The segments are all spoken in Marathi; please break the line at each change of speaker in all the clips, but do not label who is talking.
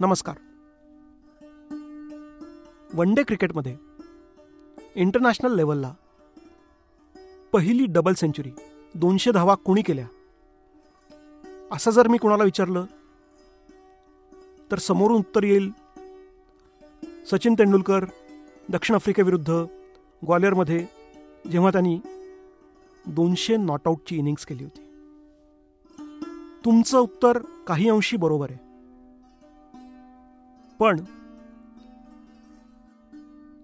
नमस्कार. वन डे क्रिकेटमध्ये इंटरनॅशनल लेवलला पहिली डबल सेंचुरी दोनशे धावा कोणी केल्या? असं जर मी कुणाला विचारलं तर समोरून उत्तर येईल सचिन तेंडुलकर दक्षिण आफ्रिकेविरुद्ध ग्वालियरमध्ये जेव्हा त्यांनी दोनशे नॉटआउटची इनिंग्स केली होती. तुमचं उत्तर काही अंशी बरोबर आहे. पण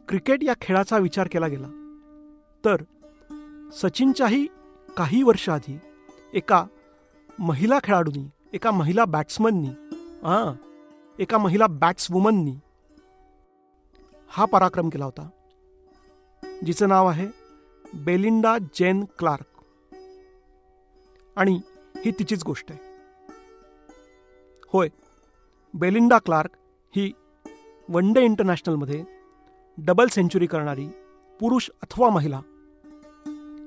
क्रिकेट या खेळाचा विचार केला गेला. तर सचिनच्याही काही वर्ष आधी एका महिला खेळाडूंनी एका महिला बॅट्समननी हां एका महिला बॅट्सवुमननी हा पराक्रम केला होता. जिचं नाव आहे बेलिंडा जेन क्लार्क. आणि ही तिचीच गोष्ट आहे. होय बेलिंडा क्लार्क ही वन डे इंटरनॅशनलमध्ये डबल सेंचुरी करणारी पुरुष अथवा महिला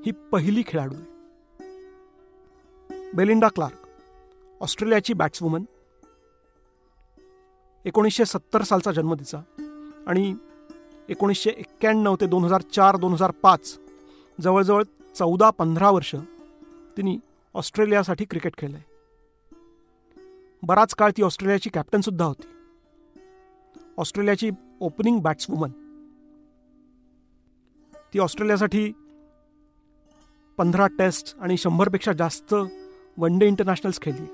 ही पहिली खेळाडू आहे. बेलिंडा क्लार्क ऑस्ट्रेलियाची बॅट्सवुमन एकोणीसशे सत्तर सालचा जन्म तिचा आणि एकोणीसशे एक्क्याण्णव ते दोन हजार चार दोन हजार पाच जवळजवळ चौदा पंधरा वर्ष तिने ऑस्ट्रेलियासाठी क्रिकेट खेळलं आहे बराच काळ ती ऑस्ट्रेलियाची कॅप्टनसुद्धा होती. ऑस्ट्रेलियाची ओपनिंग बॅट्सवुमन. ती ऑस्ट्रेलियासाठी पंधरा टेस्ट आणि शंभरपेक्षा जास्त वन डे इंटरनॅशनल्स खेळली.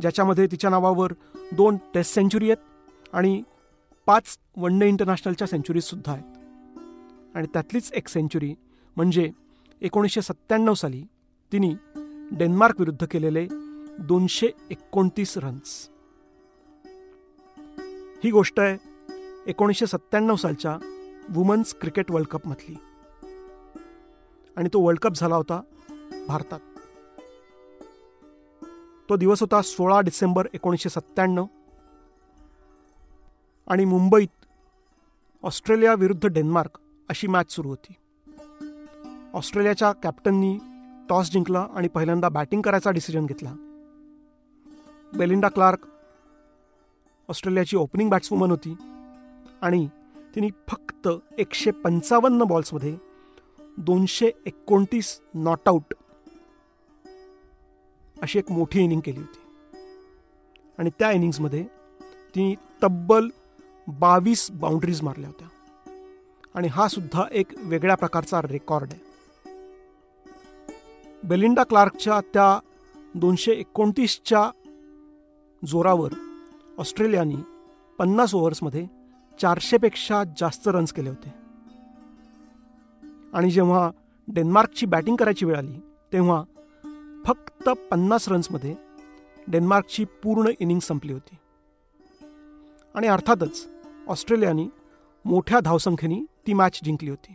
ज्याच्यामध्ये तिच्या नावावर दोन टेस्ट सेंचुरी आहेत आणि पाच वन डे इंटरनॅशनलच्या सेंचुरीजसुद्धा आहेत. आणि त्यातलीच एक सेंचुरी म्हणजे एकोणीसशे सत्त्याण्णव साली तिने डेन्मार्क विरुद्ध केलेले दोनशे एकोणतीस रन्स. ही गोष्ट आहे एकोणीसशे सत्त्याण्णव सालच्या वुमन्स क्रिकेट वर्ल्ड कपमधली. आणि तो वर्ल्ड कप झाला होता भारतात. तो दिवस होता सोळा डिसेंबर एकोणीसशे सत्त्याण्णव. आणि मुंबईत ऑस्ट्रेलिया विरुद्ध डेन्मार्क अशी मॅच सुरू होती. ऑस्ट्रेलियाच्या कॅप्टननी टॉस जिंकला आणि पहिल्यांदा बॅटिंग करायचा डिसिजन घेतला. बेलिंडा क्लार्क ऑस्ट्रेलियाची ओपनिंग बॅट्सवुमन होती. आणि तिने फक्त एकशे पंचावन्न बॉल्समध्ये दोनशे एकोणतीस नॉट आऊट अशी एक मोठी इनिंग केली होती. आणि त्या इनिंग्समध्ये तिने तब्बल बावीस बाउंड्रीज मारल्या होत्या. आणि हा सुद्धा एक वेगळ्या प्रकारचा रेकॉर्ड आहे. बेलिंडा क्लार्कच्या त्या दोनशे एकोणतीसच्या जोरावर ऑस्ट्रेलियानी पन्नास ओव्हर्समध्ये चारशेपेक्षा जास्त रन्स केले होते. आणि जेव्हा डेन्मार्कची बॅटिंग करायची वेळ आली तेव्हा फक्त पन्नास रन्समध्ये डेन्मार्कची पूर्ण इनिंग संपली होती. आणि अर्थातच ऑस्ट्रेलियाने मोठ्या धावसंख्येने ती मॅच जिंकली होती.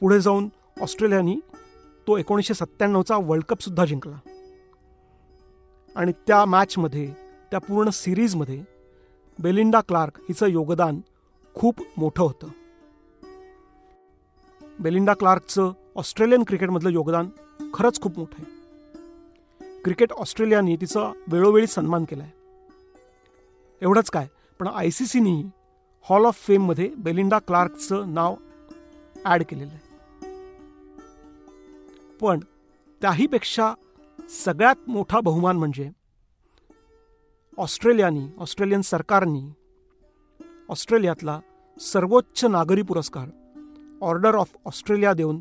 पुढे जाऊन ऑस्ट्रेलियानी तो एकोणीसशे सत्त्याण्णवचा वर्ल्ड कपसुद्धा जिंकला. आणि त्या मॅचमध्ये त्या पूर्ण सिरीजमध्ये बेलिंडा क्लार्क हिचं योगदान खूप मोठं होतं. बेलिंडा क्लार्कचं ऑस्ट्रेलियन क्रिकेटमधलं योगदान खरंच खूप मोठं आहे. क्रिकेट ऑस्ट्रेलियाने तिचा वेळोवेळी सन्मान केला आहे एवढंच काय पण आय सी सीनी हॉल ऑफ फेममध्ये बेलिंडा क्लार्कचं नाव ॲड केलेलं आहे. पण त्याहीपेक्षा सगळ्यात मोठा बहुमान म्हणजे ऑस्ट्रेलियानी ऑस्ट्रेलियन सरकारनी ऑस्ट्रेलियातला सर्वोच्च नागरी पुरस्कार ऑर्डर ऑफ ऑस्ट्रेलिया देऊन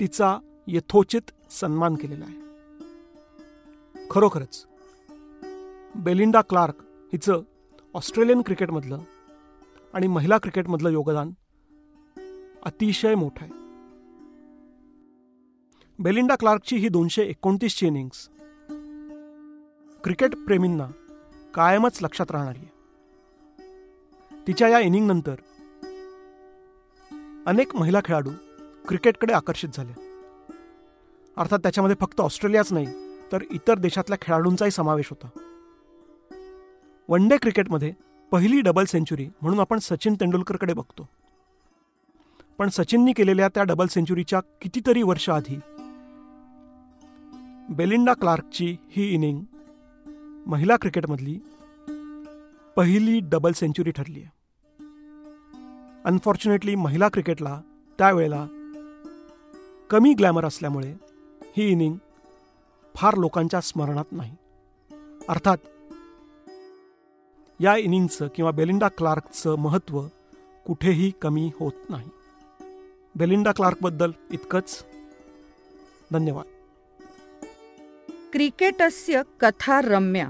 तिचा यथोचित सन्मान केलेला आहे. खरोखरच बेलिंडा क्लार्क हिचं ऑस्ट्रेलियन क्रिकेटमधलं आणि महिला क्रिकेटमधलं योगदान अतिशय मोठं आहे. बेलिंडा क्लार्कची ही दोनशे एकोणतीसची इनिंग्स क्रिकेटप्रेमींना कायमच लक्षात राहणारी आहे. तिच्या या इनिंगनंतर अनेक महिला खेळाडू क्रिकेटकडे आकर्षित झाल्या अर्थात त्याच्यामध्ये फक्त ऑस्ट्रेलियाच नाही तर इतर देशातल्या खेळाडूंचाही समावेश होता. वन डे क्रिकेटमध्ये पहिली डबल सेंचुरी म्हणून आपण सचिन तेंडुलकरकडे बघतो. पण सचिननी केलेल्या त्या डबल सेंचुरीच्या कितीतरी वर्ष आधी बेलिंडा क्लार्कची ही इनिंग महिला क्रिकेटमधली पहिली डबल सेंचुरी ठरली आहे. अनफॉर्च्युनेटली महिला क्रिकेटला त्यावेळेला कमी ग्लॅमर असल्यामुळे ही इनिंग फार लोकांच्या स्मरणात नाही. अर्थात या इनिंगचं किंवा बेलिंडा क्लार्कचं महत्त्व कुठेही कमी होत नाही. बेलिंडा क्लार्कबद्दल इतकंच. धन्यवाद.
क्रिकेटस्य कथा रम्या